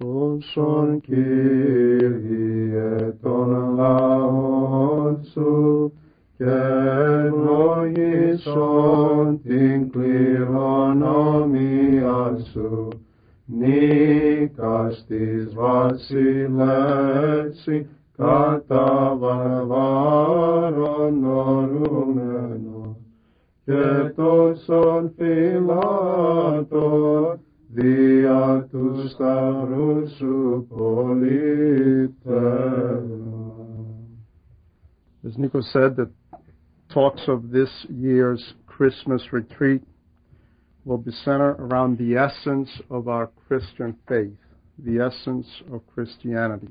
Σώσον Κύριε των λαών σου και ευλογήσον την κληρονομία σου. Νίκας της βασιλεύση κατά βαρβάρων ορούμενο. Και τόσων φυλάτων δια του σταυρού σου As Nico said, the talks of this year's Christmas retreat will be centered around the essence of our Christian faith, the essence of Christianity.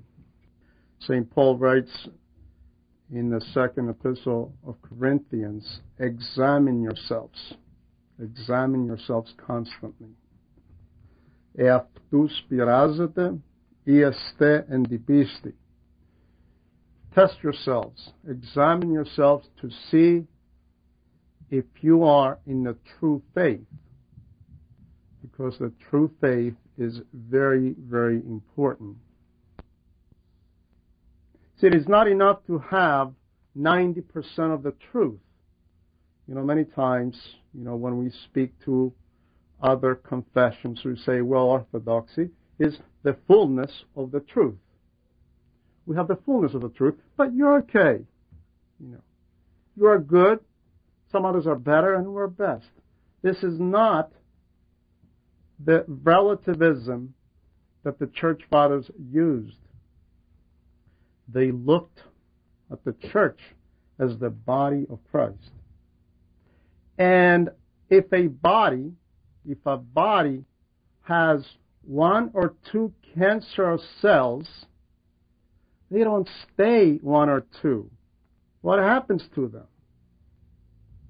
St. Paul writes in the second epistle of Corinthians, examine yourselves. Examine yourselves constantly. Εαυτούς πειράζετε ή εστέ εν την πίστη. Test yourselves. Examine yourselves to see if you are in the true faith. Because the true faith is very, very important. See, it is not enough to have 90% of the truth. You know, many times, you know, when we speak to other confessions, who say, well, orthodoxy is the fullness of the truth. We have the fullness of the truth, but you're okay. You know, you are good. Some others are better, and we're best. This is not the relativism that the church fathers used they looked at the church as the body of Christ. And if a body, if a body has one or two cancerous cells, they don't stay one or two. What happens to them?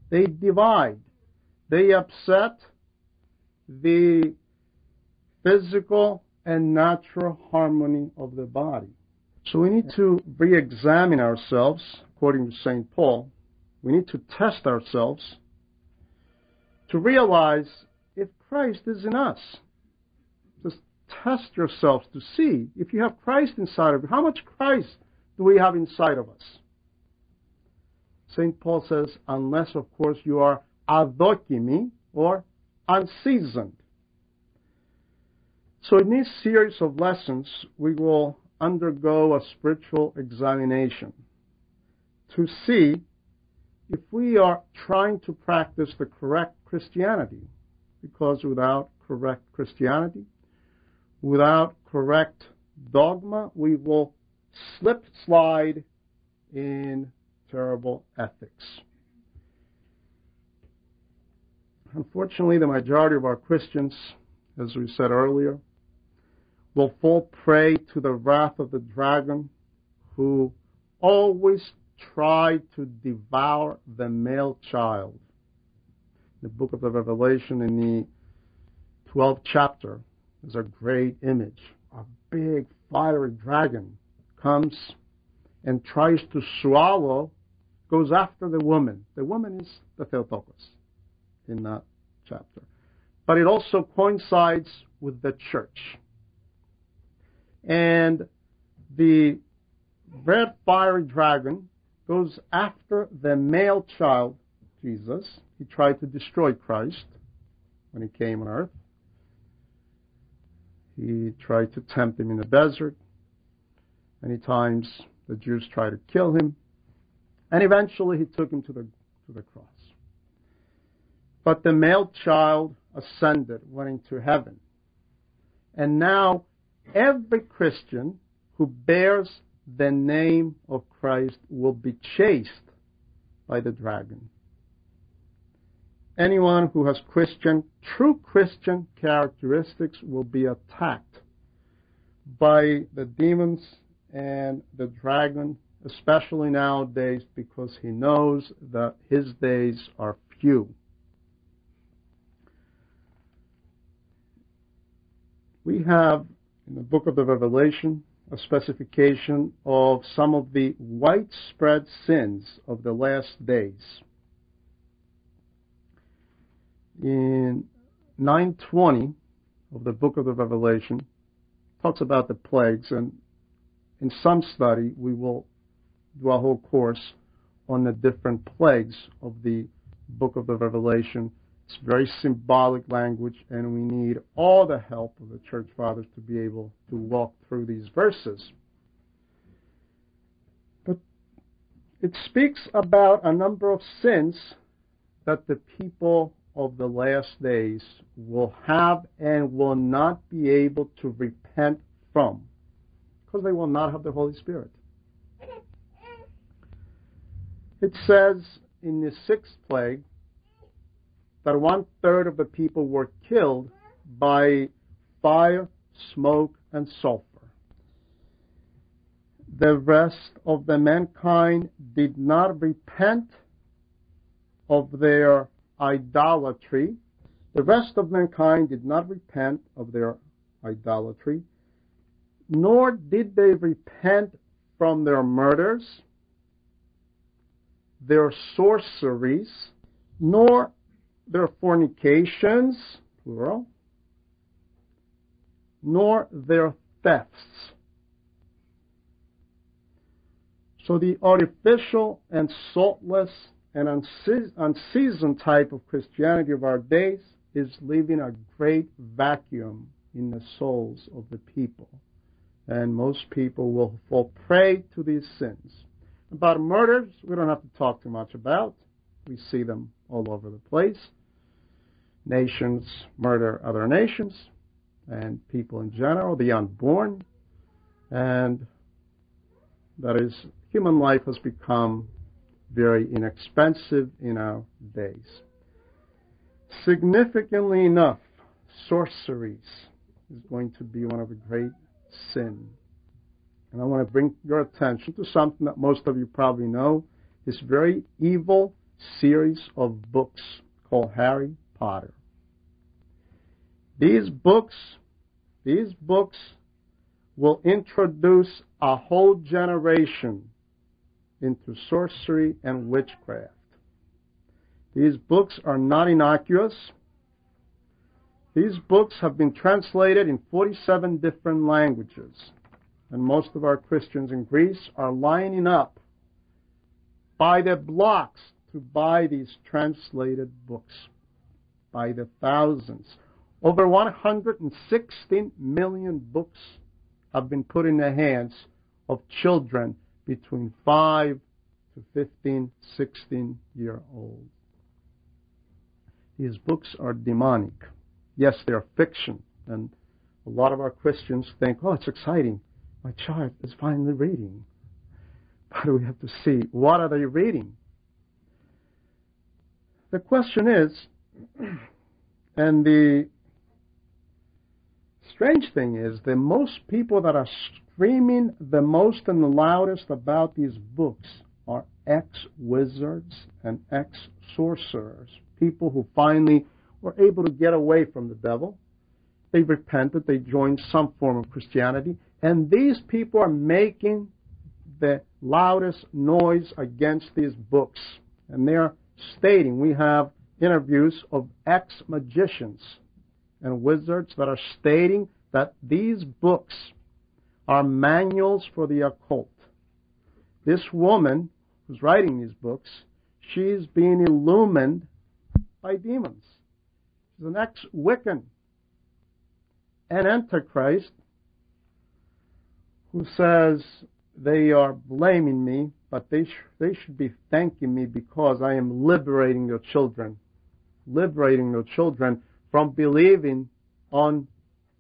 They divide. They upset the physical and natural harmony of the body. So we need to re-examine ourselves, according to St. Paul. We need to test ourselves to realize Christ is in us. Just test yourselves to see if you have Christ inside of you. How much Christ do we have inside of us? St. Paul says, unless, of course, you are adokimi, or unseasoned. So in this series of lessons, we will undergo a spiritual examination to see if we are trying to practice the correct Christianity. Because without correct Christianity, without correct dogma, we will slip slide in terrible ethics. Unfortunately, the majority of our Christians, as we said earlier, will fall prey to the wrath of the dragon who always tried to devour the male child. The book of the Revelation in the 12th chapter is a great image. A big fiery dragon comes and tries to swallow, goes after the woman. The woman is the Theotokos in that chapter. But it also coincides with the church and the red fiery dragon goes after the male child, Jesus. He tried to destroy Christ when he came on earth. He tried to tempt him in the desert. Many times the Jews tried to kill him. And eventually he took him to the, to the cross. But the male child ascended, went into heaven. And now every Christian who bears the name of Christ will be chased by the dragon. Anyone who has Christian, true Christian characteristics will be attacked by the demons and the dragon, especially nowadays because he knows that his days are few. We have in the book of the Revelation a specification of some of the widespread sins of the last days. In 920 of the book of the Revelation, talks about the plagues, and in some study we will do a whole course on the different plagues of the book of the Revelation. It's very symbolic language, and we need all the help of the church fathers to be able to walk through these verses. But it speaks about a number of sins that the people of the last days will have and will not be able to repent from because they will not have the Holy Spirit. It says in the sixth plague that one third of the people were killed by fire, smoke, and sulfur. The rest of the mankind did not repent of their idolatry. The rest of mankind did not repent of their idolatry, nor did they repent from their murders, their sorceries, nor their fornications, plural, nor their thefts. So the artificial and saltless and unseasoned type of Christianity of our days is leaving a great vacuum in the souls of the people. And most people will fall prey to these sins. About murders, we don't have to talk too much about. We see them all over the place. Nations murder other nations, and people in general, the unborn. And that is, human life has become very inexpensive in our days. Significantly enough, sorceries is going to be one of the great sins. And I want to bring your attention to something that most of you probably know. This very evil series of books called Harry Potter. These books, these books will introduce a whole generation into sorcery and witchcraft. These books are not innocuous. These books have been translated in 47 different languages, and most of our Christians in Greece are lining up by the blocks to buy these translated books by the thousands. Over 116 million books have been put in the hands of children between 5 to 15, 16 year old. These books are demonic. Yes, they are fiction, and a lot of our Christians think, oh, it's exciting. My child is finally reading. But we have to see, what are they reading? The question is, and the strange thing is, the most people that are screaming the most and the loudest about these books are ex-wizards and ex-sorcerers, people who finally were able to get away from the devil. They repented, they joined some form of Christianity, and these people are making the loudest noise against these books. And they're stating, we have interviews of ex-magicians and wizards that are stating that these books are manuals for the occult. This woman who's writing these books, she's being illumined by demons. She's an ex-Wiccan, an Antichrist, who says they are blaming me, but they, sh- they should be thanking me because I am liberating your children, liberating your children from believing on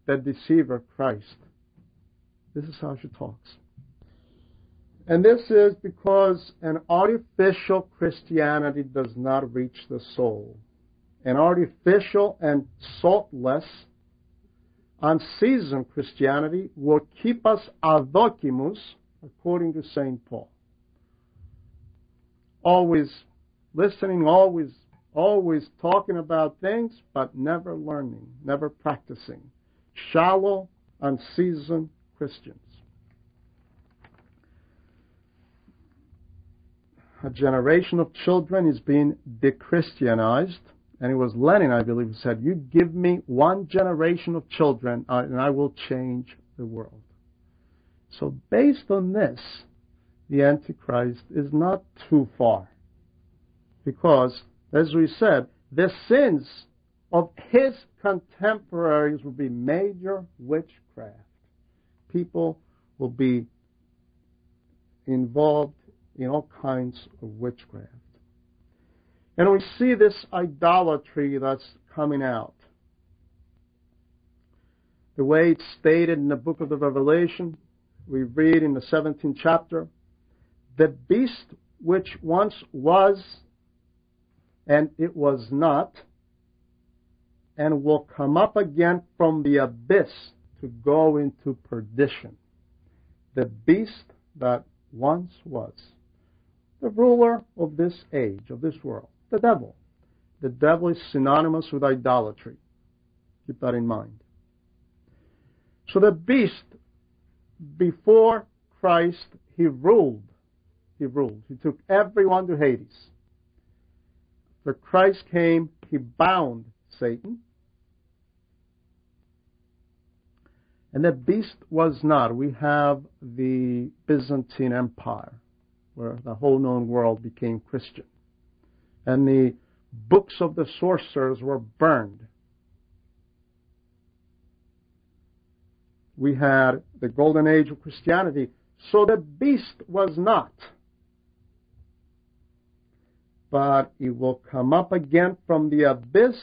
the deceiver Christ. This is how she talks. And this is because an artificial Christianity does not reach the soul. An artificial and saltless, unseasoned Christianity will keep us adocimus, according to St. Paul. Always listening, always, always talking about things, but never learning, never practicing. Shallow, unseasoned Christians. A generation of children is being dechristianized. And it was Lenin, I believe, who said, You give me one generation of children, uh, and I will change the world. So based on this, the Antichrist is not too far. Because, as we said, the sins of his contemporaries will be major witchcraft. People will be involved in all kinds of witchcraft. And we see this idolatry that's coming out. The way it's stated in the book of the Revelation, we read in the 17th chapter, the beast which once was, and it was not, and will come up again from the abyss to go into perdition. The beast that once was. The ruler of this age, of this world. The devil. The devil is synonymous with idolatry. Keep that in mind. So the beast, before Christ, he ruled. He ruled. He took everyone to Hades. After Christ came, he bound Satan And the beast was not. We have the Byzantine Empire, where the whole known world became Christian. And the books of the sorcerers were burned. We had the golden age of Christianity. So the beast was not. But it will come up again from the abyss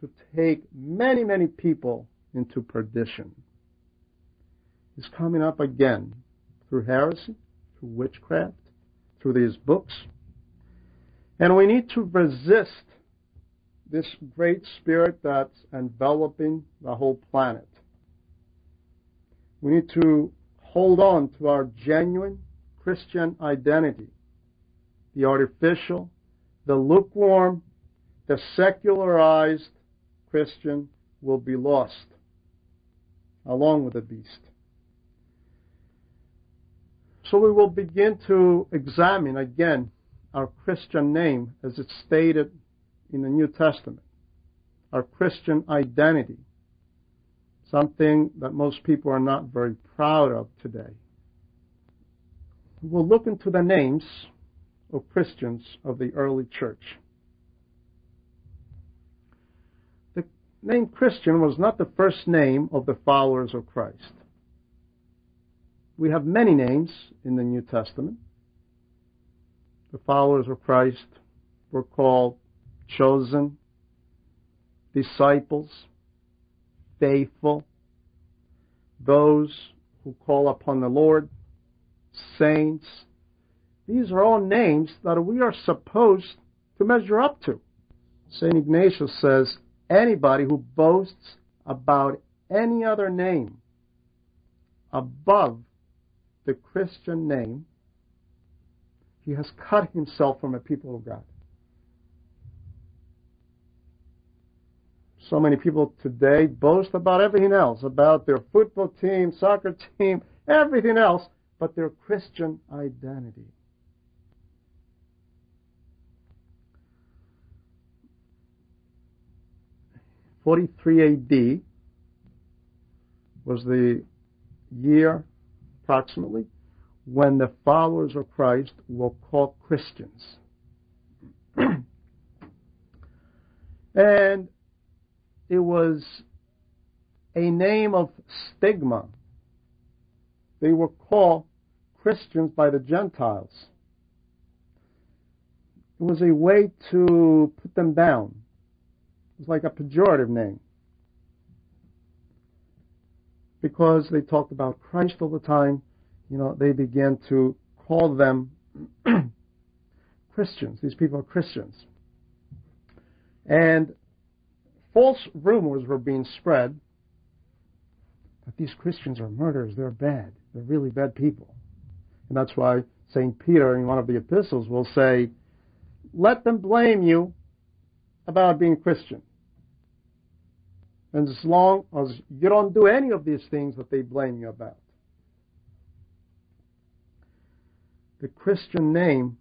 to take many, many people into perdition. It's coming up again through heresy, through witchcraft, through these books. And we need to resist this great spirit that's enveloping the whole planet. We need to hold on to our genuine Christian identity. The artificial, the lukewarm, the secularized Christian will be lost along with the beast. So we will begin to examine again our Christian name as it's stated in the New Testament, our Christian identity, something that most people are not very proud of today. We'll look into the names of Christians of the early church. The name Christian was not the first name of the followers of Christ. We have many names in the New Testament. The followers of Christ were called chosen, disciples, faithful, those who call upon the Lord, saints. These are all names that we are supposed to measure up to. St. Ignatius says, anybody who boasts about any other name above the Christian name, he has cut himself from a people of God. So many people today boast about everything else, about their football team, soccer team, everything else, but their Christian identity. 43 AD was the year, approximately, when the followers of Christ were called Christians. and it was a name of stigma. They were called Christians by the Gentiles. It was a way to put them down it's like a pejorative name. Because they talked about Christ all the time, you know, they began to call them Christians. These people are Christians. And false rumors were being spread that these Christians are murderers, they're bad, they're really bad people. And that's why St. Peter in one of the epistles will say, let them blame you about being Christian. And as long as you don't do any of these things that they blame you about. The Christian name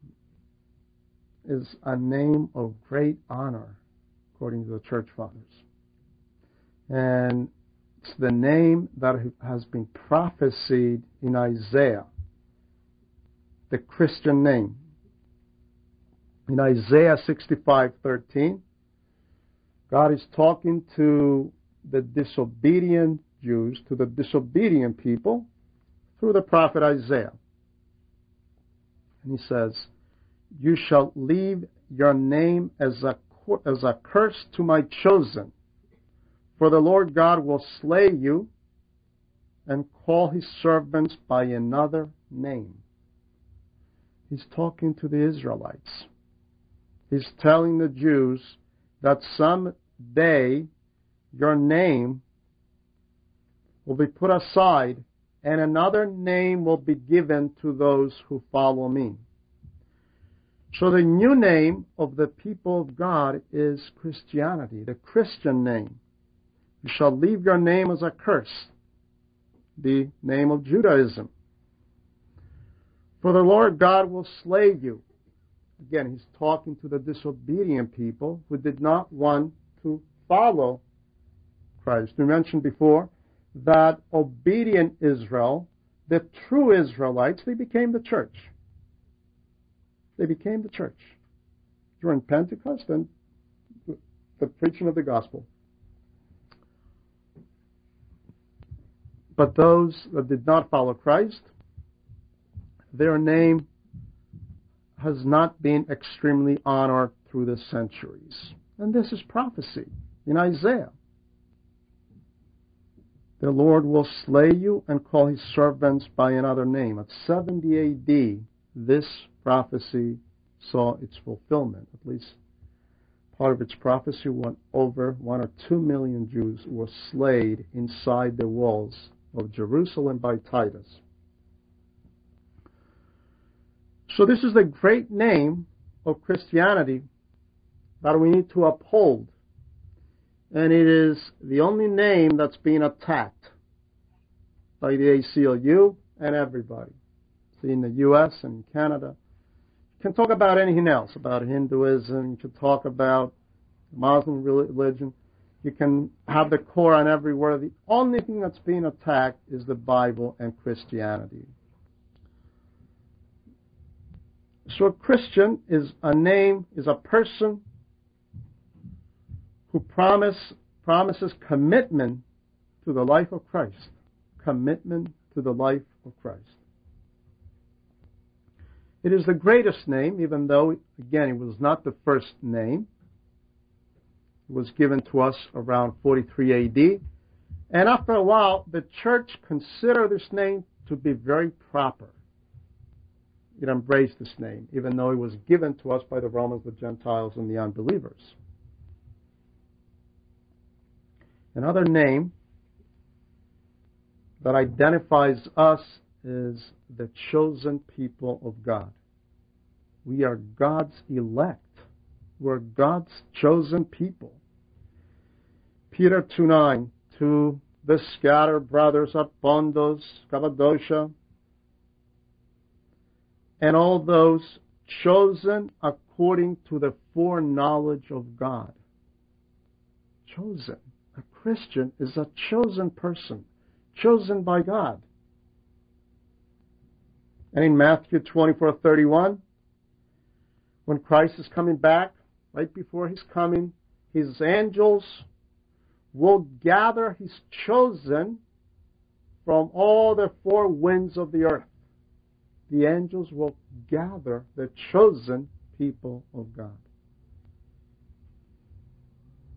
is a name of great honor, according to the church fathers. And It's the name that has been prophesied in Isaiah, the Christian name. In Isaiah 65:13, God is talking to the disobedient Jews, to the disobedient people, through the prophet Isaiah. And he says, You shall leave your name as a, as a curse to my chosen for the Lord God will slay you and call his servants by another name. He's talking to the Israelites. He's telling the Jews that someday your name will be put aside and another name will be given to those who follow me. So the new name of the people of God is Christianity, the Christian name. You shall leave your name as a curse, the name of Judaism. For the Lord God will slay you. Again, he's talking to the disobedient people who did not want follow Christ. We mentioned before that obedient Israel, the true Israelites, they became the church. They became the church during Pentecost and the preaching of the gospel. But those that did not follow Christ, their name has not been extremely honored through the centuries. And this is prophecy in Isaiah. The Lord will slay you and call his servants by another name. At 70 AD, this prophecy saw its fulfillment. At least part of its prophecy went over one or two million Jews were slayed inside the walls of Jerusalem by Titus. So this is the great name of Christianity that we need to uphold. And it is the only name that's being attacked by the ACLU and everybody. See, in the U.S. and Canada. You can talk about anything else, about Hinduism, you can talk about Muslim religion. You can have the Quran everywhere. The only thing that's being attacked is the Bible and Christianity. So a Christian is a name, is a person who promise, promises commitment to the life of Christ. Commitment to the life of Christ. It is the greatest name, even though, again, it was not the first name It was given to us around 43 AD. And after a while, the church considered this name to be very proper. It embraced this name, even though it was given to us by the Romans, the Gentiles, and the unbelievers. Another name that identifies us is the chosen people of God. We are God's elect. We're God's chosen people. Peter 2 9, to the scattered brothers at Pontus, Cappadocia, and all those chosen according to the foreknowledge of God. Chosen. A Christian is a chosen person, chosen by God. And in Matthew 24:31, when Christ is coming back, right before his coming, his angels will gather his chosen from all the four winds of the earth. The angels will gather the chosen people of God.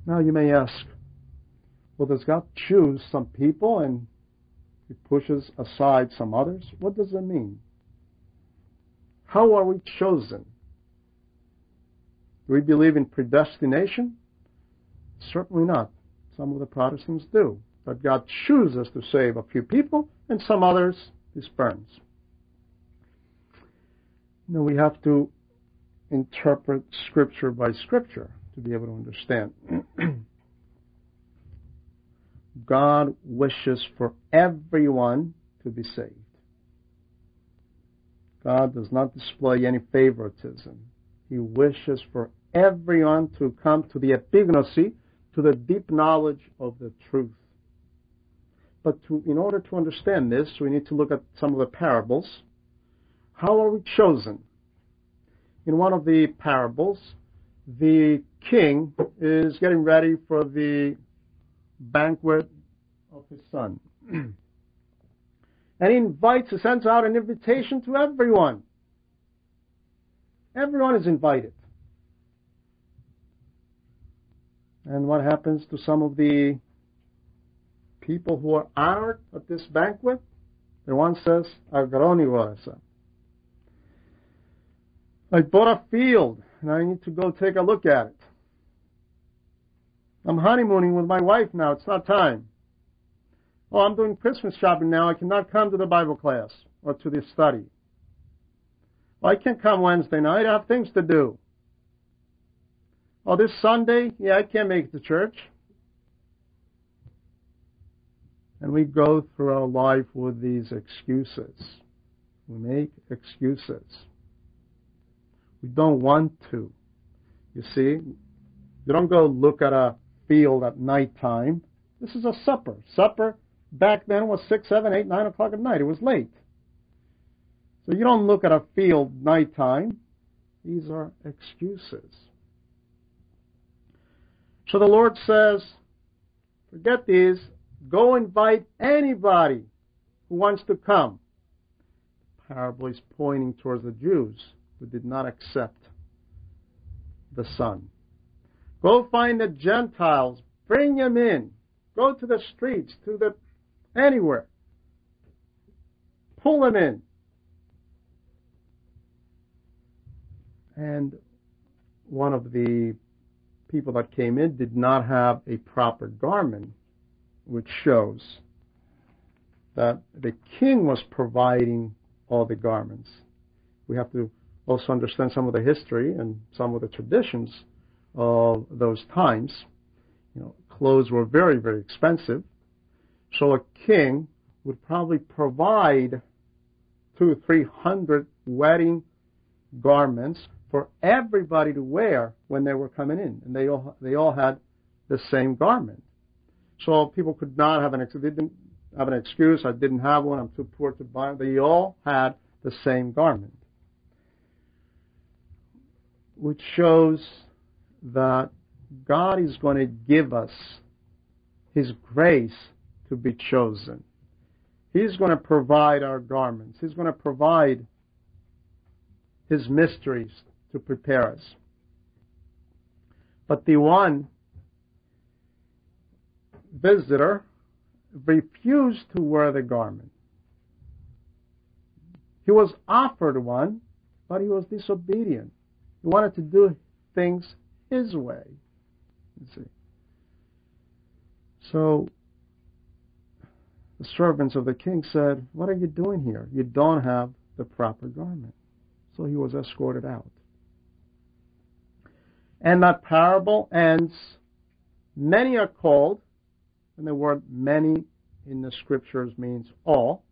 Now you may ask, well, does God choose some people and he pushes aside some others? What does that mean? How are we chosen? Do we believe in predestination? Certainly not. Some of the Protestants do. But God chooses to save a few people, and some others he spurns. Know, we have to interpret Scripture by Scripture to be able to understand. God wishes for everyone to be saved. God does not display any favoritism. He wishes for everyone to come to the epignosis to the deep knowledge of the truth. But to, in order to understand this, we need to look at some of the parables. How are we chosen? In one of the parables, the king is getting ready for the banquet of his son. and he invites, he sends out an invitation to everyone. Everyone is invited. And what happens to some of the people who are honored at this banquet? The one says, Agroni varasa. I bought a field and I need to go take a look at it. I'm honeymooning with my wife now. It's not time. Oh, I'm doing Christmas shopping now. I cannot come to the Bible class or to the study. I can't come Wednesday night. I have things to do. Oh, this Sunday? Yeah, I can't make it to church. And we go through our life with these excuses. We make excuses. We don't want to. You see, you don't go look at a field at night time. This is a supper. Supper back then was six, seven, eight, nine o'clock at night. It was late. So you don't look at a field nighttime. These are excuses. So the Lord says, forget these. Go invite anybody who wants to come. The parable is pointing towards the Jews who did not accept the Son. Go find the Gentiles. Bring them in. Go to the streets, to the anywhere. Pull them in. And one of the people that came in did not have a proper garment, which shows that the king was providing all the garments. We have to also understand some of the history and some of the traditions of those times. You know, clothes were very, very expensive. So a king would probably provide two three hundred wedding garments for everybody to wear when they were coming in, and they all they all had the same garment. So people could not have an they didn't have an excuse. I didn't have one. I'm too poor to buy. They all had the same garment, which shows that God is going to give us His grace to be chosen. He's going to provide our garments. He's going to provide His mysteries to prepare us. But the one visitor refused to wear the garment. He was offered one, but he was disobedient. He wanted to do things his way. You see. So the servants of the king said, What are you doing here? You don't have the proper garment. So he was escorted out. And that parable ends many are called, and the word many in the scriptures means all.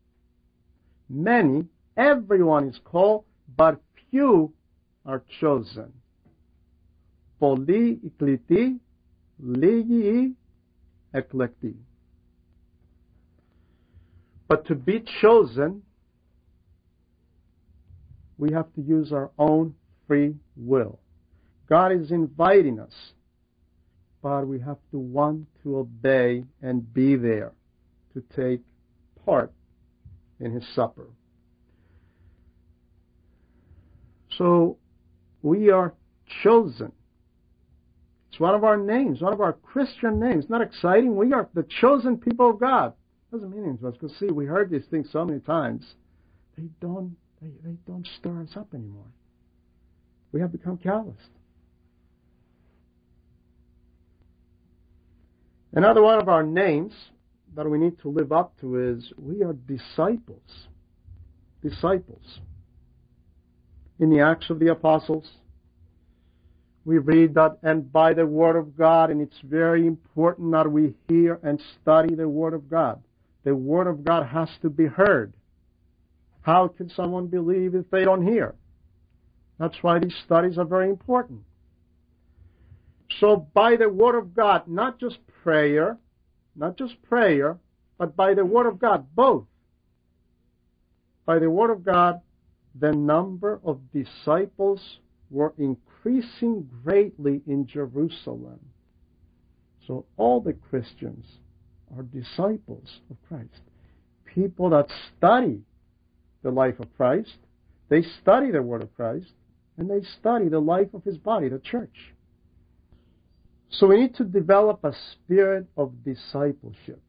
Many, everyone is called, but few are chosen poly ligi eklekti. But to be chosen, we have to use our own free will. God is inviting us, but we have to want to obey and be there to take part in His supper. So we are chosen it's one of our names, one of our Christian names. Not exciting? We are the chosen people of God. Doesn't mean anything to us because see, we heard these things so many times. They don't they, they don't stir us up anymore. We have become calloused. Another one of our names that we need to live up to is we are disciples. Disciples. In the Acts of the Apostles, we read that, and by the Word of God, and it's very important that we hear and study the Word of God. The Word of God has to be heard. How can someone believe if they don't hear? That's why these studies are very important. So, by the Word of God, not just prayer, not just prayer, but by the Word of God, both. By the Word of God, the number of disciples were increasing greatly in Jerusalem. So all the Christians are disciples of Christ. People that study the life of Christ, they study the Word of Christ, and they study the life of His body, the church. So we need to develop a spirit of discipleship.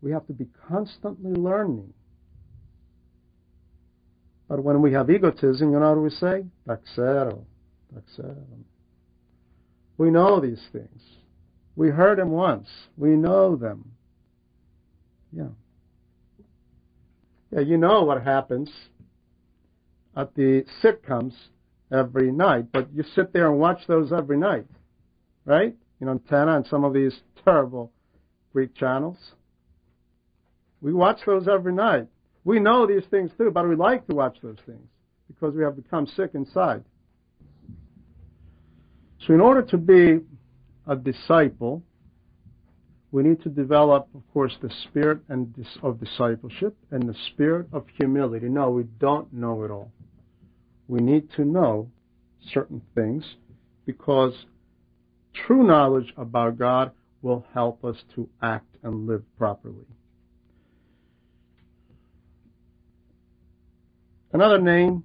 We have to be constantly learning. But when we have egotism, you know what we say? Taxero, taxero. We know these things. We heard them once. We know them. Yeah. Yeah, you know what happens at the sitcoms every night, but you sit there and watch those every night, right? You know, antenna and some of these terrible Greek channels. We watch those every night. We know these things too, but we like to watch those things because we have become sick inside. So, in order to be a disciple, we need to develop, of course, the spirit and of discipleship and the spirit of humility. No, we don't know it all. We need to know certain things because true knowledge about God will help us to act and live properly. Another name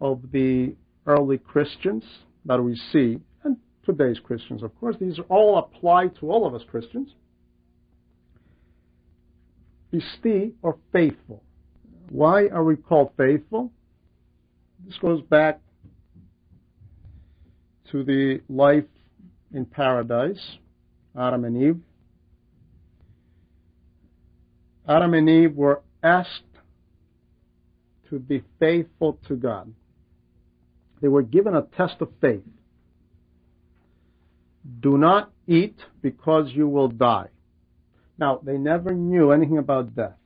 of the early Christians that we see and today's Christians, of course. These all apply to all of us Christians. Pisti or faithful. Why are we called faithful? This goes back to the life in paradise, Adam and Eve. Adam and Eve were asked to be faithful to God. They were given a test of faith. Do not eat because you will die. Now, they never knew anything about death.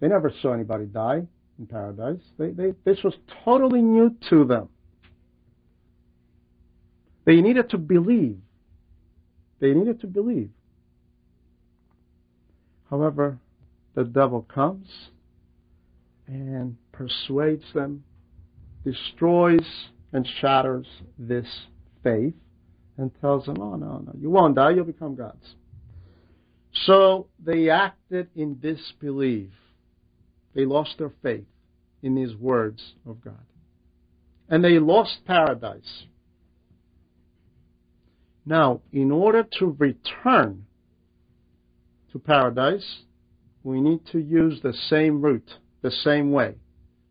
They never saw anybody die in paradise. They, they, this was totally new to them. They needed to believe. They needed to believe. However, the devil comes and persuades them, destroys and shatters this faith, and tells them, oh, no, no, you won't die, you'll become gods. So they acted in disbelief. They lost their faith in these words of God. And they lost paradise. Now, in order to return to paradise, we need to use the same route, the same way,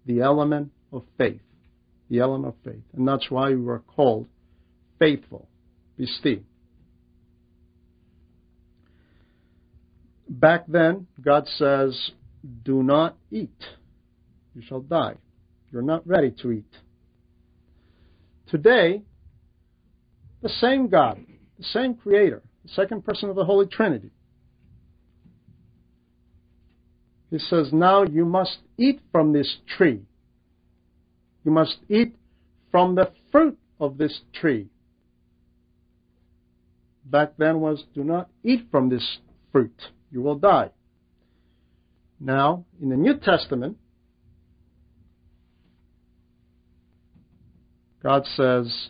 the element of faith. The element of faith. And that's why we were called faithful pisti. Back then, God says, Do not eat. You shall die. You're not ready to eat. Today, the same God, the same Creator, the second person of the Holy Trinity, He says, Now you must eat from this tree. You must eat from the fruit of this tree back then was do not eat from this fruit, you will die. Now, in the New Testament, God says,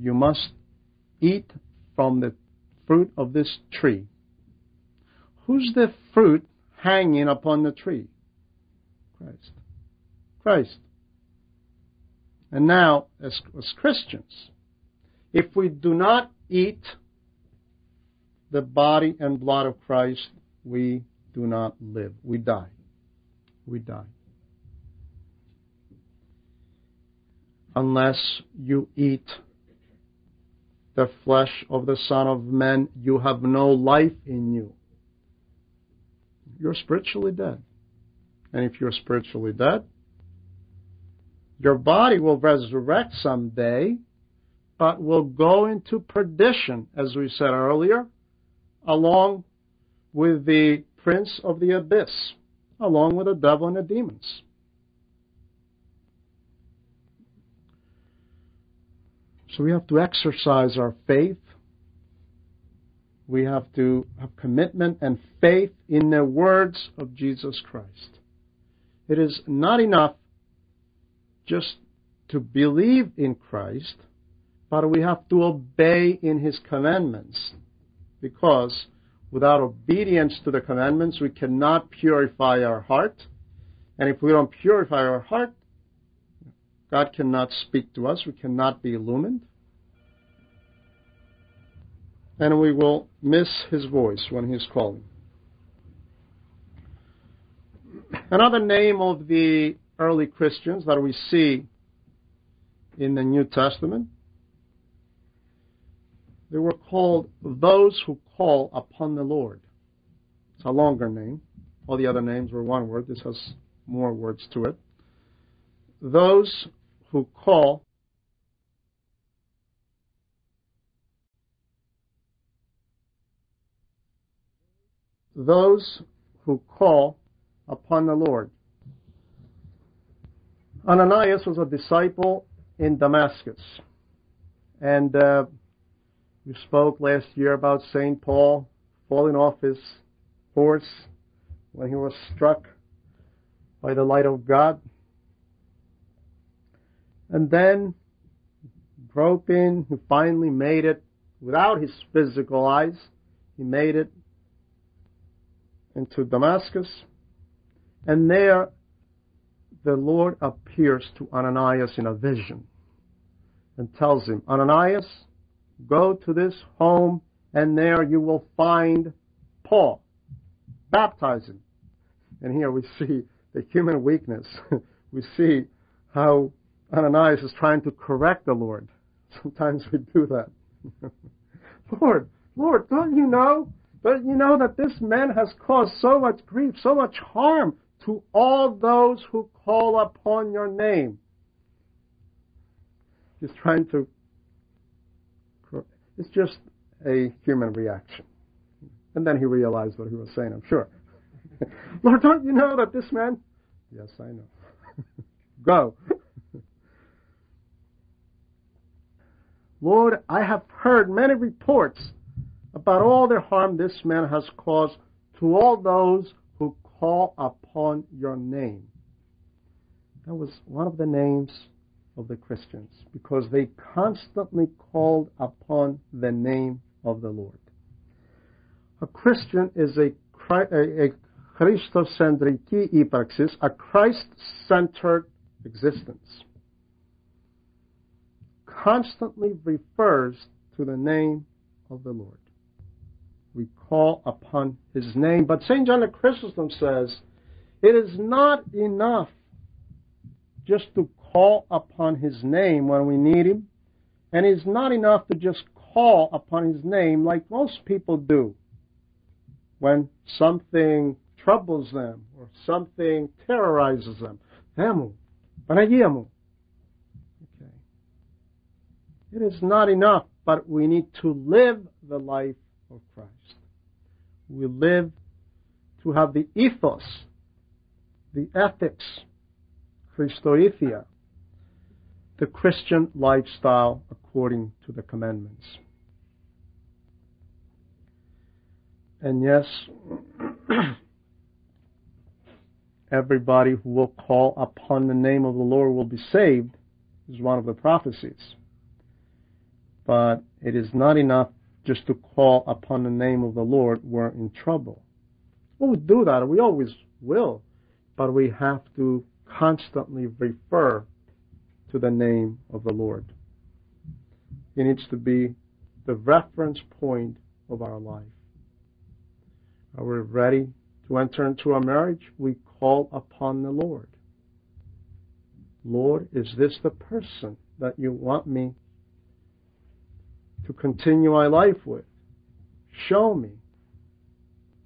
You must eat from the fruit of this tree. Who's the fruit hanging upon the tree? Christ. Christ. And now, as, as Christians, if we do not eat the body and blood of Christ, we do not live. We die. We die. Unless you eat the flesh of the Son of Man, you have no life in you. You're spiritually dead. And if you're spiritually dead, your body will resurrect someday, but will go into perdition, as we said earlier, along with the prince of the abyss, along with the devil and the demons. So we have to exercise our faith we have to have commitment and faith in the words of Jesus Christ. It is not enough just to believe in Christ, but we have to obey in His commandments. Because without obedience to the commandments, we cannot purify our heart. And if we don't purify our heart, God cannot speak to us. We cannot be illumined and we will miss his voice when he's calling. Another name of the early Christians that we see in the New Testament, they were called those who call upon the Lord. It's a longer name. All the other names were one word. This has more words to it. Those who call those who call upon the Lord. Ananias was a disciple in Damascus. And uh, we spoke last year about St. Paul falling off his horse when he was struck by the light of God. And then, groping, he finally made it without his physical eyes. He made it into Damascus, and there the Lord appears to Ananias in a vision and tells him, Ananias, go to this home, and there you will find Paul. Baptize him. And here we see the human weakness. we see how Ananias is trying to correct the Lord. Sometimes we do that. Lord, Lord, don't you know but you know that this man has caused so much grief, so much harm to all those who call upon your name. He's trying to. It's just a human reaction. And then he realized what he was saying, I'm sure. Lord, don't you know that this man. Yes, I know. Go. Lord, I have heard many reports about all the harm this man has caused to all those who call upon your name. That was one of the names of the Christians because they constantly called upon the name of the Lord. A Christian is a, a Christocentriki ύπαρξης, a Christ-centered existence. Constantly refers to the name of the Lord we call upon his name. But St. John of Chrysostom says, it is not enough just to call upon his name when we need him, and it's not enough to just call upon his name like most people do when something troubles them or something terrorizes them. Okay. It is not enough, but we need to live the life of Christ. We live to have the ethos, the ethics, Christoethia, the Christian lifestyle according to the commandments. And yes, everybody who will call upon the name of the Lord will be saved, is one of the prophecies. But it is not enough just to call upon the name of the Lord, we're in trouble. We do that, we always will, but we have to constantly refer to the name of the Lord. It needs to be the reference point of our life. Are we ready to enter into a marriage? We call upon the Lord. Lord, is this the person that you want me to continue my life with. Show me.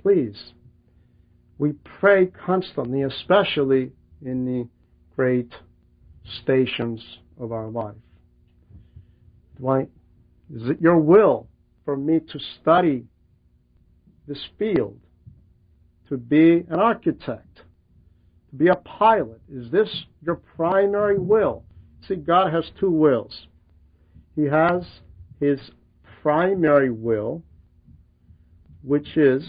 Please. We pray constantly, especially in the great stations of our life. Why, is it your will for me to study this field, to be an architect, to be a pilot? Is this your primary will? See, God has two wills. He has his primary will, which is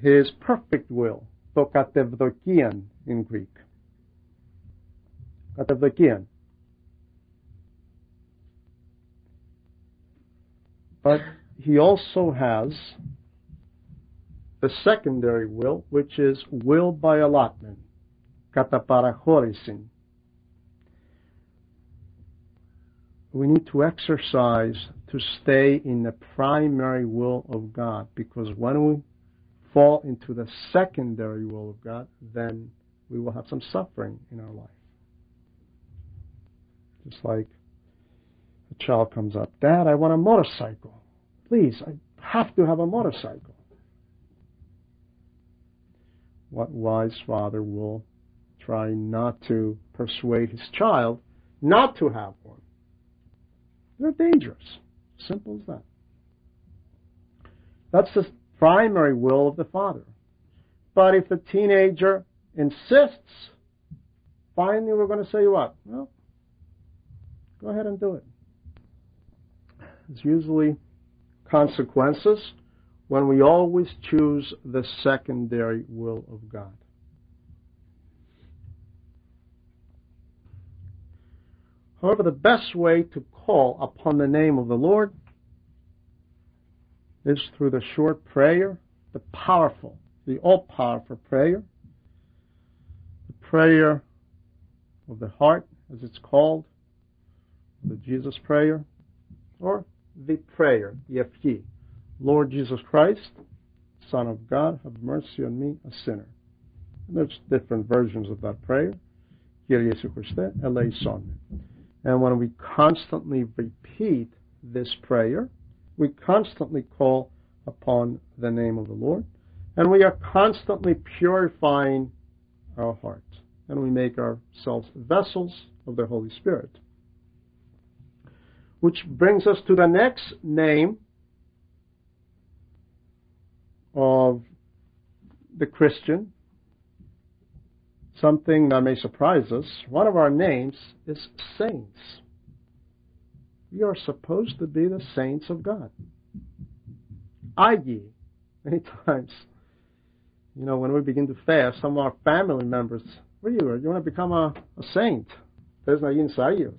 his perfect will, to katevdokian in Greek. Katevdokian. But he also has the secondary will, which is will by allotment, kataparachorisin. We need to exercise to stay in the primary will of God because when we fall into the secondary will of God, then we will have some suffering in our life. Just like a child comes up, Dad, I want a motorcycle. Please, I have to have a motorcycle. What wise father will try not to persuade his child not to have one? They're dangerous. Simple as that. That's the primary will of the father. But if the teenager insists, finally we're going to say what? Well, go ahead and do it. There's usually consequences when we always choose the secondary will of God. However, the best way to call upon the name of the Lord is through the short prayer, the powerful, the all powerful prayer, the prayer of the heart, as it's called, the Jesus prayer, or the prayer, the Yefki. Lord Jesus Christ, Son of God, have mercy on me, a sinner. And there's different versions of that prayer. And when we constantly repeat this prayer, we constantly call upon the name of the Lord, and we are constantly purifying our hearts, and we make ourselves vessels of the Holy Spirit. Which brings us to the next name of the Christian, something that may surprise us. One of our names is saints. We are supposed to be the saints of God. I many times, you know, when we begin to fast, some of our family members, what are you? You want to become a, a saint? There's no inside you.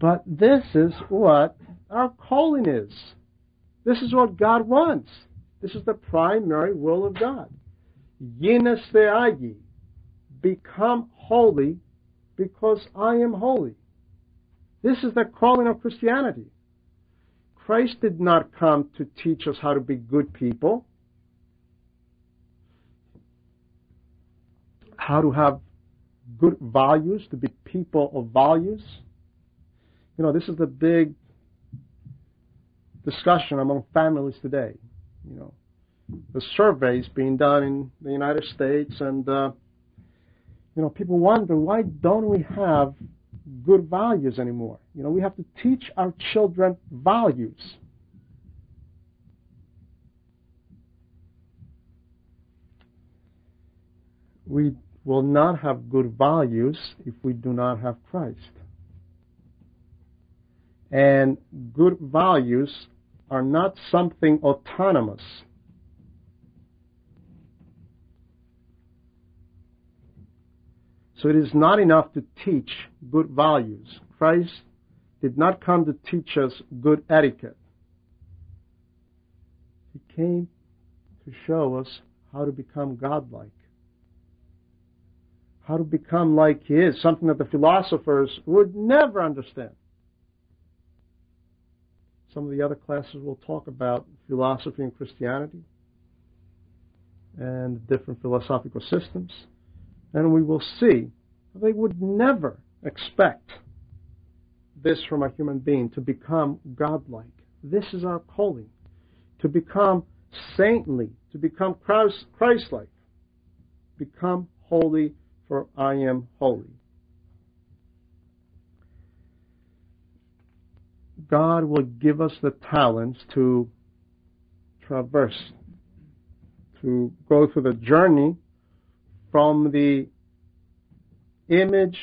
But this is what our calling is. This is what God wants. This is the primary will of God. Yinaseagi. Become holy because I am holy. This is the calling of Christianity. Christ did not come to teach us how to be good people, how to have good values, to be people of values. You know, this is the big discussion among families today. You know, the surveys being done in the United States, and uh, you know, people wonder why don't we have good values anymore? You know, we have to teach our children values. We will not have good values if we do not have Christ. And good values are not something autonomous. So it is not enough to teach good values. Christ did not come to teach us good etiquette. He came to show us how to become godlike. How to become like He is, something that the philosophers would never understand. Some of the other classes will talk about philosophy and Christianity and different philosophical systems. And we will see they would never expect this from a human being to become godlike. This is our calling. To become saintly, to become Christ like. Become holy, for I am holy. God will give us the talents to traverse, to go through the journey from the image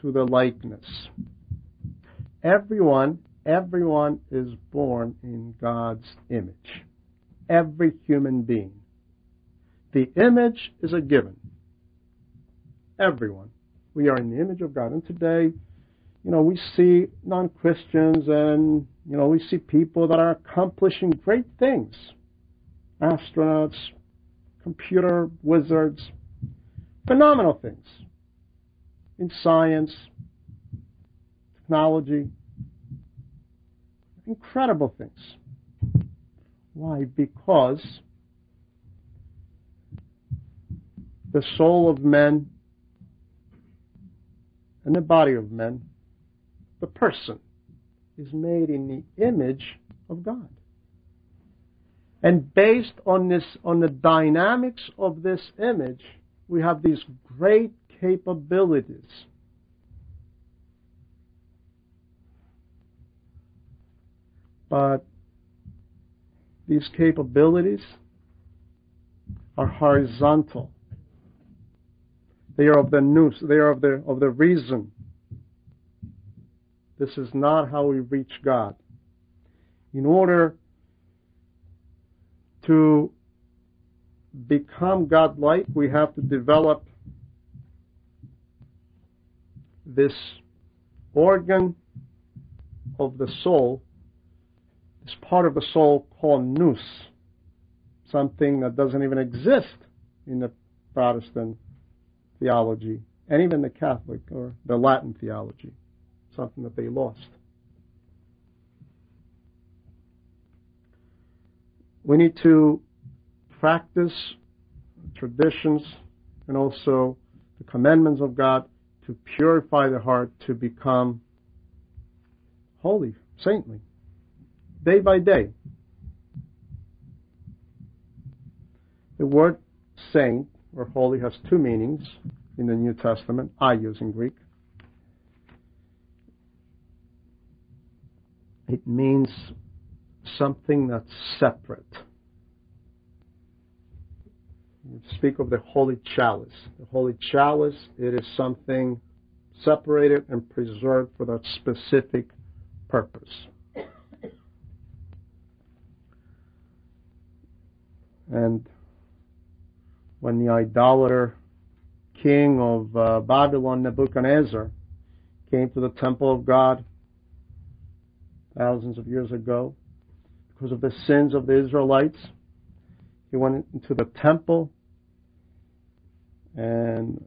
to the likeness. Everyone everyone is born in God's image. Every human being. The image is a given. Everyone. We are in the image of God. And today, you know, we see non-Christians and, you know, we see people that are accomplishing great things. Astronauts, computer wizards, phenomenal things in science, technology, incredible things. Why? Because the soul of men and the body of men the person is made in the image of God. And based on this, on the dynamics of this image, we have these great capabilities. But these capabilities are horizontal. They are of the nous, they are of the, of the reason, this is not how we reach God. In order to become God-like, we have to develop this organ of the soul, this part of the soul called nous, something that doesn't even exist in the Protestant theology, and even the Catholic or the Latin theology something that they lost. We need to practice traditions and also the commandments of God to purify the heart to become holy, saintly, day by day. The word saint or holy has two meanings in the New Testament, I use in Greek. It means something that's separate. We speak of the holy chalice. The holy chalice, it is something separated and preserved for that specific purpose. And when the idolater king of uh, Babylon, Nebuchadnezzar, came to the temple of God thousands of years ago because of the sins of the Israelites. He went into the temple and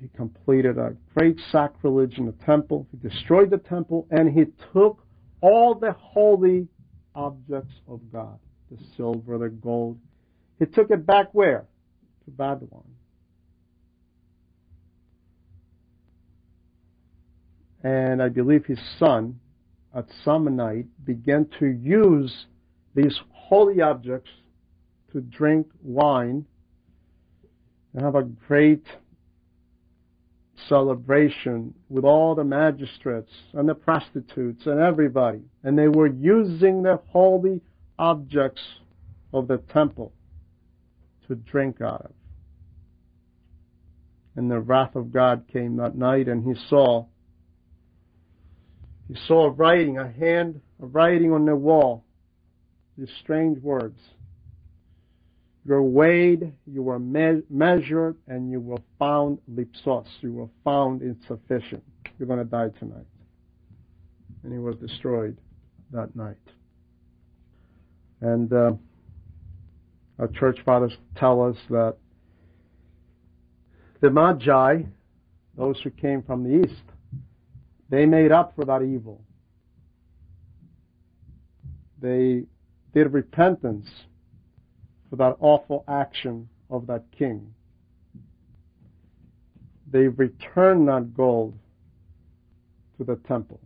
he completed a great sacrilege in the temple. He destroyed the temple and he took all the holy objects of God the silver, the gold. He took it back where? To Babylon. And I believe his son at some night began to use these holy objects to drink wine and have a great celebration with all the magistrates and the prostitutes and everybody. And they were using the holy objects of the temple to drink out of. And the wrath of God came that night and he saw he saw a writing, a hand, a writing on the wall. These strange words. You're weighed, you were me- measured, and you were found lipsos. You were found insufficient. You're going to die tonight. And he was destroyed that night. And uh, our church fathers tell us that the Magi, those who came from the east, they made up for that evil. They did repentance for that awful action of that king. They returned that gold to the temple.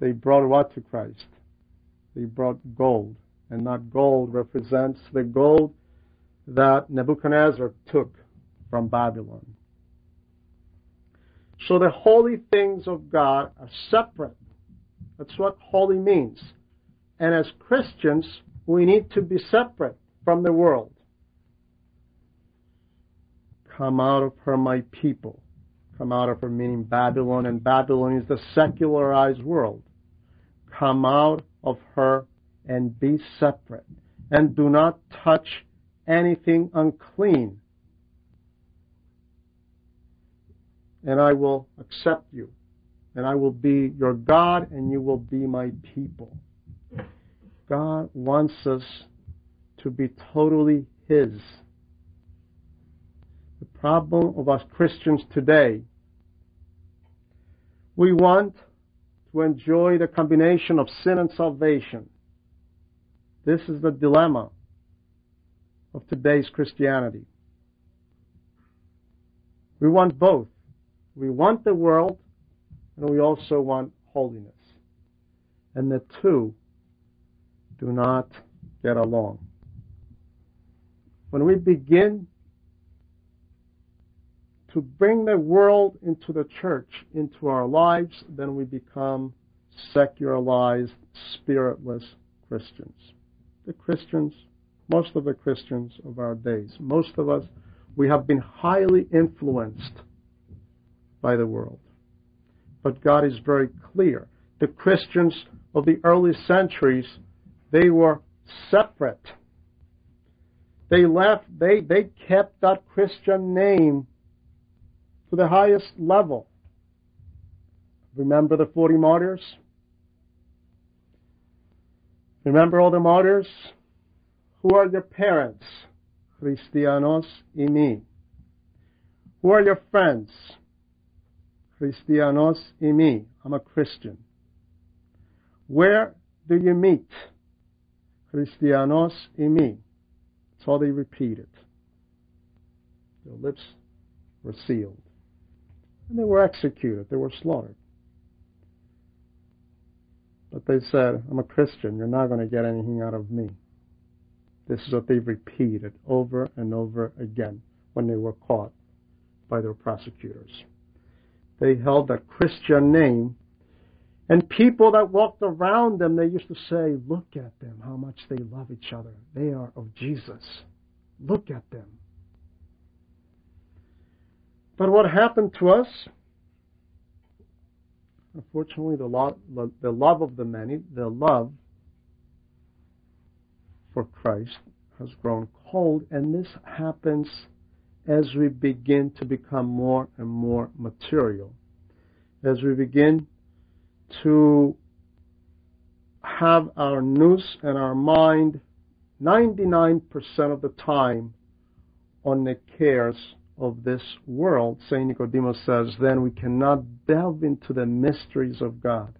They brought what to Christ? They brought gold. And that gold represents the gold that Nebuchadnezzar took from Babylon. So the holy things of God are separate. That's what holy means. And as Christians, we need to be separate from the world. Come out of her, my people. Come out of her, meaning Babylon, and Babylon is the secularized world. come out of her and be separate, and do not touch anything unclean. And I will accept you, and I will be your God, and you will be my people. God wants us to be totally His. The problem of us Christians today, we want to enjoy the combination of sin and salvation. This is the dilemma of today's Christianity. We want both. We want the world, and we also want holiness. And the two do not get along. When we begin to bring the world into the church, into our lives, then we become secularized, spiritless Christians. The Christians, most of the Christians of our days, most of us, we have been highly influenced by the world. But God is very clear. The Christians of the early centuries, they were separate. They left, they, they kept that Christian name to the highest level. Remember the 40 martyrs? Remember all the martyrs? Who are your parents? Christianos y mí. Who are your friends? Christianos y mí. I'm a Christian. Where do you meet? Christianos mí. That's all they repeated. Their lips were sealed. And they were executed. They were slaughtered. But they said, I'm a Christian. You're not going to get anything out of me. This is what they repeated over and over again when they were caught by their prosecutors. They held a Christian name, and people that walked around them, they used to say, Look at them, how much they love each other. They are of Jesus. Look at them. But what happened to us? Unfortunately, the love, the love of the many, the love for Christ has grown cold, and this happens as we begin to become more and more material, as we begin to have our nous and our mind 99% of the time on the cares of this world, St. Nicodemus says, then we cannot delve into the mysteries of God.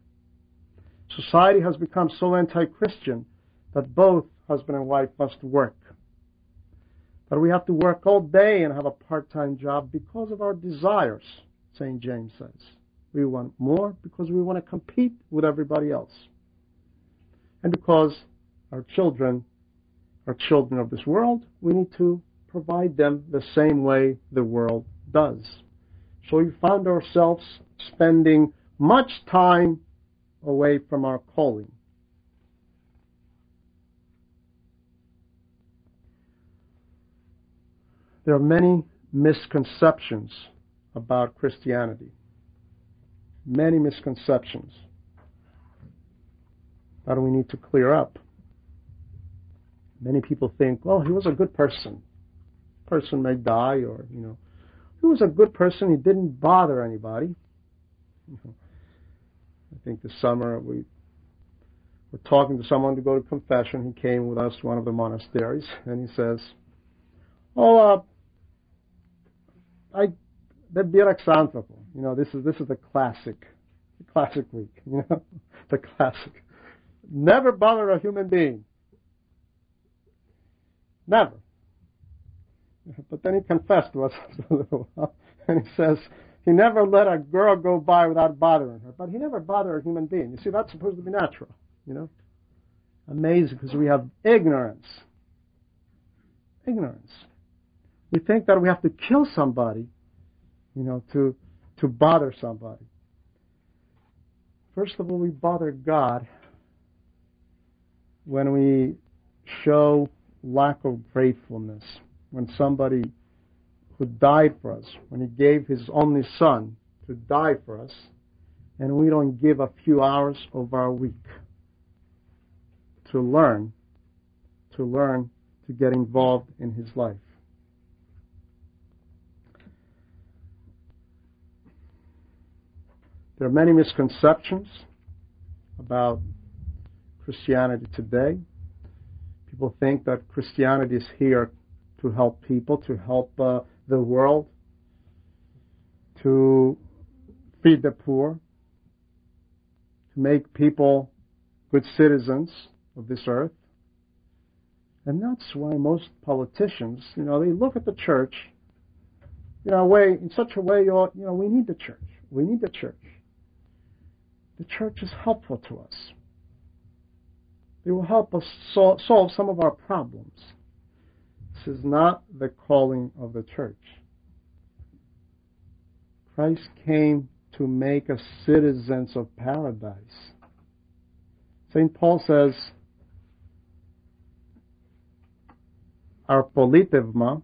Society has become so anti Christian that both husband and wife must work. That we have to work all day and have a part time job because of our desires, St. James says. We want more because we want to compete with everybody else. And because our children are children of this world, we need to provide them the same way the world does. So we found ourselves spending much time away from our calling. There are many misconceptions about Christianity. Many misconceptions that do we need to clear up. Many people think, well, he was a good person person may die or, you know, he was a good person. He didn't bother anybody. I think this summer we were talking to someone to go to confession. He came with us to one of the monasteries, and he says, "Oh, uh, I the Bierak You know, this is this is the classic, the classic week. You know, the classic. Never bother a human being. Never. But then he confessed to us a little while, and he says he never let a girl go by without bothering her. But he never bothered a human being. You see, that's supposed to be natural, you know? Amazing, because we have ignorance. Ignorance. We think that we have to kill somebody, you know, to, to bother somebody. First of all, we bother God when we show lack of gratefulness when somebody who died for us, when he gave his only son to die for us, and we don't give a few hours of our week to learn, to learn to get involved in his life. There are many misconceptions about Christianity today. People think that Christianity is here to help people, to help uh, the world, to feed the poor, to make people good citizens of this earth. And that's why most politicians, you know, they look at the church, you know, way in such a way, you know, we need the church. We need the church. The church is helpful to us. It will help us sol- solve some of our problems. This is not the calling of the church. Christ came to make us citizens of paradise. St. Paul says, our politevma,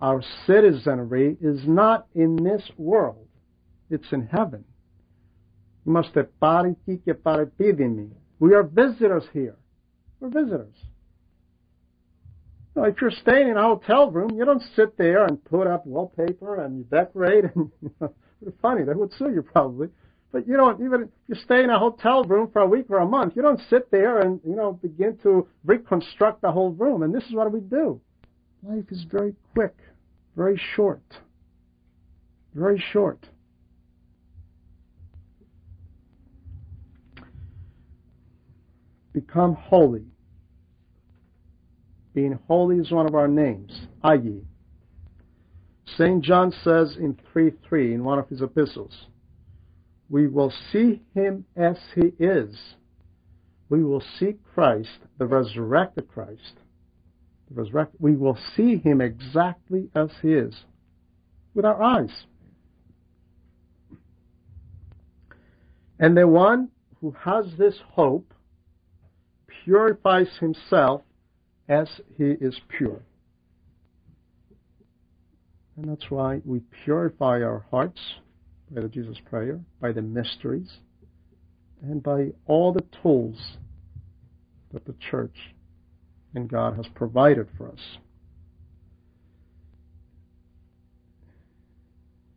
our citizenry, is not in this world. It's in heaven. We are visitors here. We're visitors. if you're staying in a hotel room, you don't sit there and put up wallpaper and you decorate and you know, funny, they would sue you probably. But you don't even if you stay in a hotel room for a week or a month, you don't sit there and you know begin to reconstruct the whole room. And this is what we do. Life is very quick, very short, very short. Become holy. Being holy is one of our names, Ayi. St. John says in 3.3 in one of his epistles, we will see him as he is. We will see Christ, the resurrected Christ. The resurrected, we will see him exactly as he is with our eyes. And the one who has this hope purifies himself as he is pure. And that's why we purify our hearts by the Jesus Prayer, by the mysteries, and by all the tools that the Church and God has provided for us.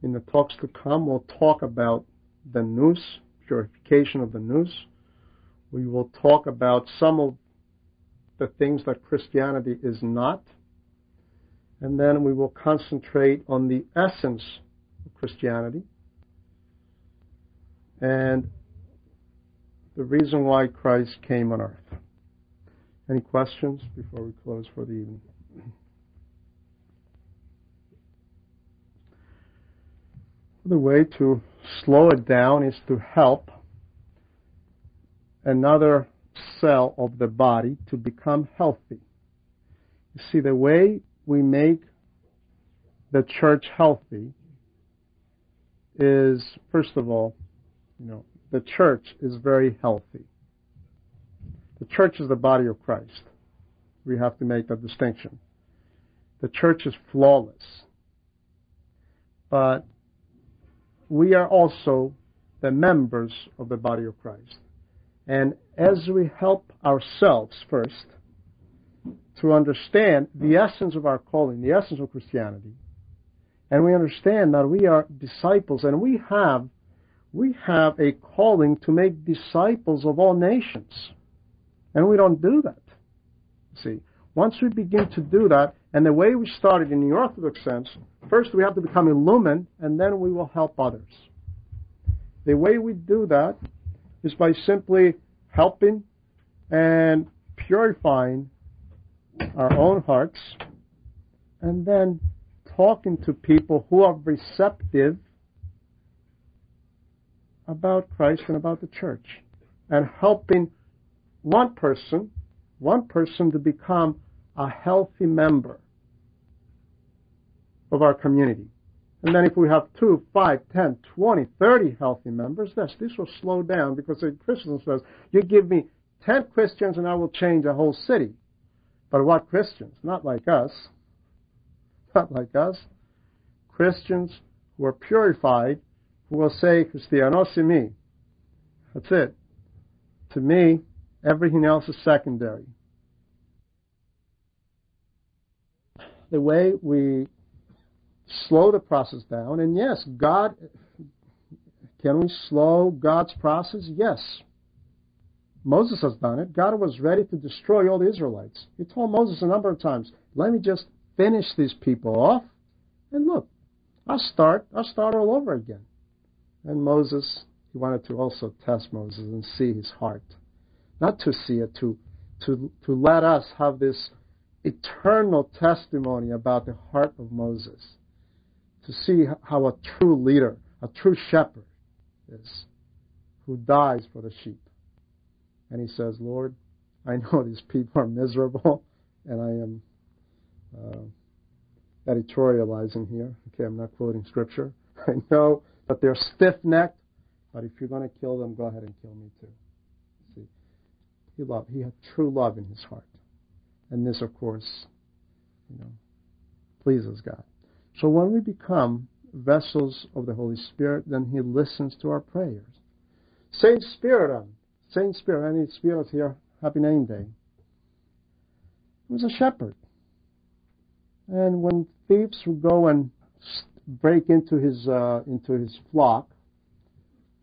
In the talks to come, we'll talk about the nous, purification of the nous. We will talk about some of the things that Christianity is not. And then we will concentrate on the essence of Christianity and the reason why Christ came on earth. Any questions before we close for the evening? The way to slow it down is to help another cell of the body to become healthy. You see, the way we make the church healthy is, first of all, you know, the church is very healthy. The church is the body of Christ. We have to make that distinction. The church is flawless. But we are also the members of the body of Christ. And as we help ourselves first to understand the essence of our calling, the essence of Christianity, and we understand that we are disciples and we have we have a calling to make disciples of all nations. And we don't do that. See, once we begin to do that, and the way we started in the Orthodox sense, first we have to become illumined, and then we will help others. The way we do that is by simply helping and purifying our own hearts, and then talking to people who are receptive about Christ and about the church and helping one person, one person to become a healthy member of our community. And then if we have two, five, ten, twenty, thirty healthy members, yes, this will slow down because the Chrysostom says, you give me 10 Christians and I will change a whole city. But what Christians? Not like us. Not like us. Christians who are purified who will say, Christianos me. That's it. To me, Everything else is secondary. The way we slow the process down, and yes, God, can we slow God's process? Yes. Moses has done it. God was ready to destroy all the Israelites. He told Moses a number of times, let me just finish these people off, and look, I'll start, I'll start all over again. And Moses, he wanted to also test Moses and see his heart. Not to see it, to, to, to let us have this eternal testimony about the heart of Moses. To see how a true leader, a true shepherd is, who dies for the sheep. And he says, Lord, I know these people are miserable, and I am uh, editorializing here. Okay, I'm not quoting scripture. I know that they're stiff necked, but if you're going to kill them, go ahead and kill me too. See, he loved. He had true love in his heart, and this, of course, you know, pleases God. So when we become vessels of the Holy Spirit, then He listens to our prayers. Saint Spiridon, Saint Spirit, any spirits here? Happy name day. He was a shepherd. And when thieves would go and break into his uh, into his flock,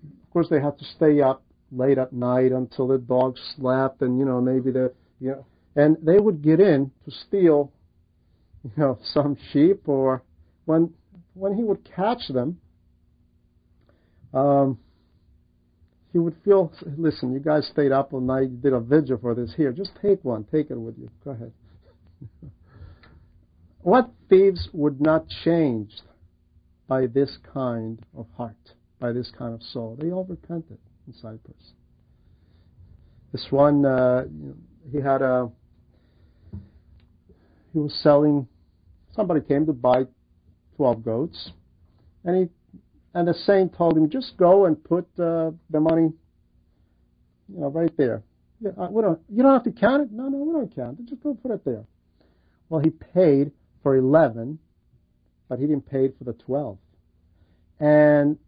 of course they had to stay up late at night until the dogs slept, and you know maybe the you know, and they would get in to steal, you know, some sheep, or when when he would catch them, um, he would feel, listen, you guys stayed up all night, you did a vigil for this. Here, just take one, take it with you. Go ahead. what thieves would not change by this kind of heart, by this kind of soul? They all repented in Cyprus. This one, uh, he had a, he was selling, somebody came to buy 12 goats, and he and the saint told him, just go and put uh, the money, you know, right there. Yeah, uh, we don't, you don't have to count it. No, no, we don't count it. Just go put it there. Well, he paid for 11, but he didn't pay for the 12. And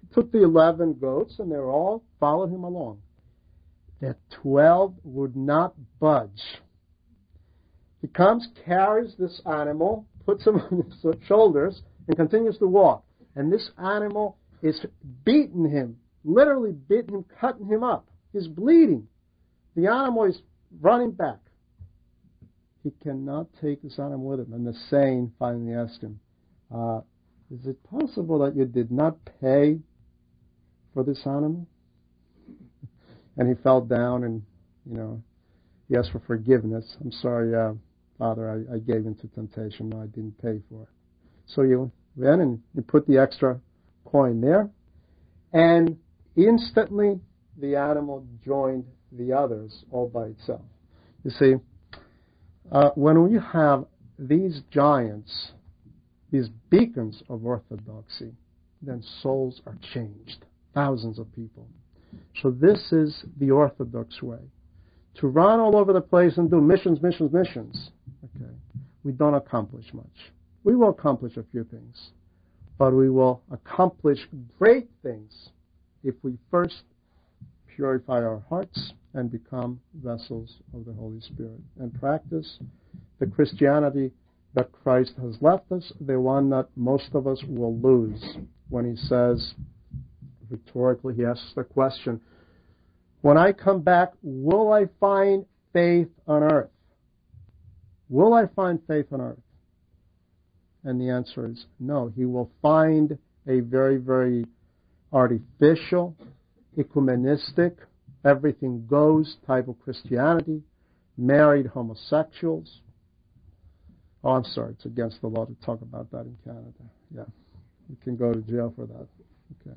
he took the 11 goats, and they all followed him along. The 12 would not budge. He comes, carries this animal, puts him on his shoulders, and continues to walk and this animal is beating him, literally beating him, cutting him up. He's bleeding. The animal is running back. He cannot take this animal with him. And the saint finally asked him, uh, Is it possible that you did not pay for this animal? and he fell down and, you know, he asked for forgiveness. I'm sorry, uh, Father, I, I gave into temptation. I didn't pay for it. So you then and you put the extra coin there, and instantly the animal joined the others all by itself. You see, uh, when we have these giants, these beacons of orthodoxy, then souls are changed. Thousands of people. So this is the orthodox way. To run all over the place and do missions, missions, missions, okay, we don't accomplish much. We will accomplish a few things, but we will accomplish great things if we first purify our hearts and become vessels of the Holy Spirit and practice the Christianity that Christ has left us, the one that most of us will lose when he says, rhetorically, he asks the question, When I come back, will I find faith on earth? Will I find faith on earth? And the answer is no. He will find a very, very artificial, ecumenistic, everything goes type of Christianity, married homosexuals. Oh, I'm sorry, it's against the law to talk about that in Canada. Yeah, you can go to jail for that. Okay,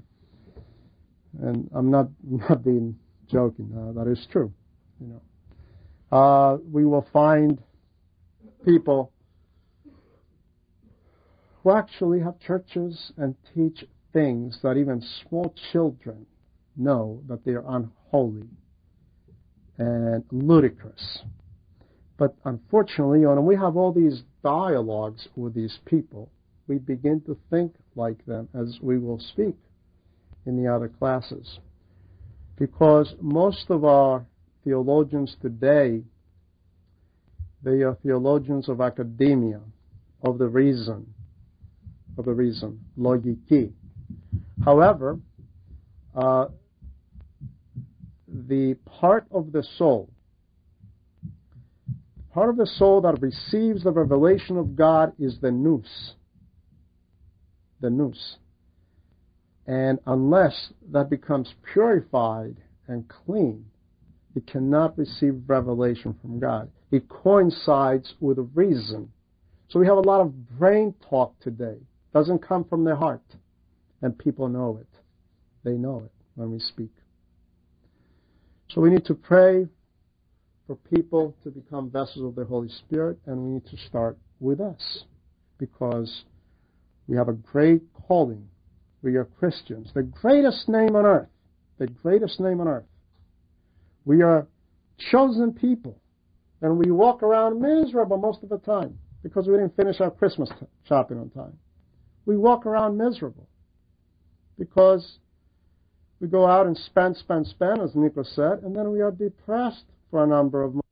and I'm not not being joking. Uh, that is true. You know, uh, we will find people who actually have churches and teach things that even small children know that they are unholy and ludicrous. But unfortunately, when we have all these dialogues with these people, we begin to think like them as we will speak in the other classes. Because most of our theologians today, they are theologians of academia, of the reason, of the reason, logiki. However, uh, the part of the soul, part of the soul that receives the revelation of God is the nous. The nous. And unless that becomes purified and clean, it cannot receive revelation from God. It coincides with a reason. So we have a lot of brain talk today. It Doesn't come from the heart. And people know it. They know it when we speak. So we need to pray for people to become vessels of the Holy Spirit, and we need to start with us because we have a great calling we are Christians. The greatest name on earth. The greatest name on earth. We are chosen people. And we walk around miserable most of the time because we didn't finish our Christmas shopping on time. We walk around miserable because we go out and spend, spend, spend, as Nico said, and then we are depressed for a number of months.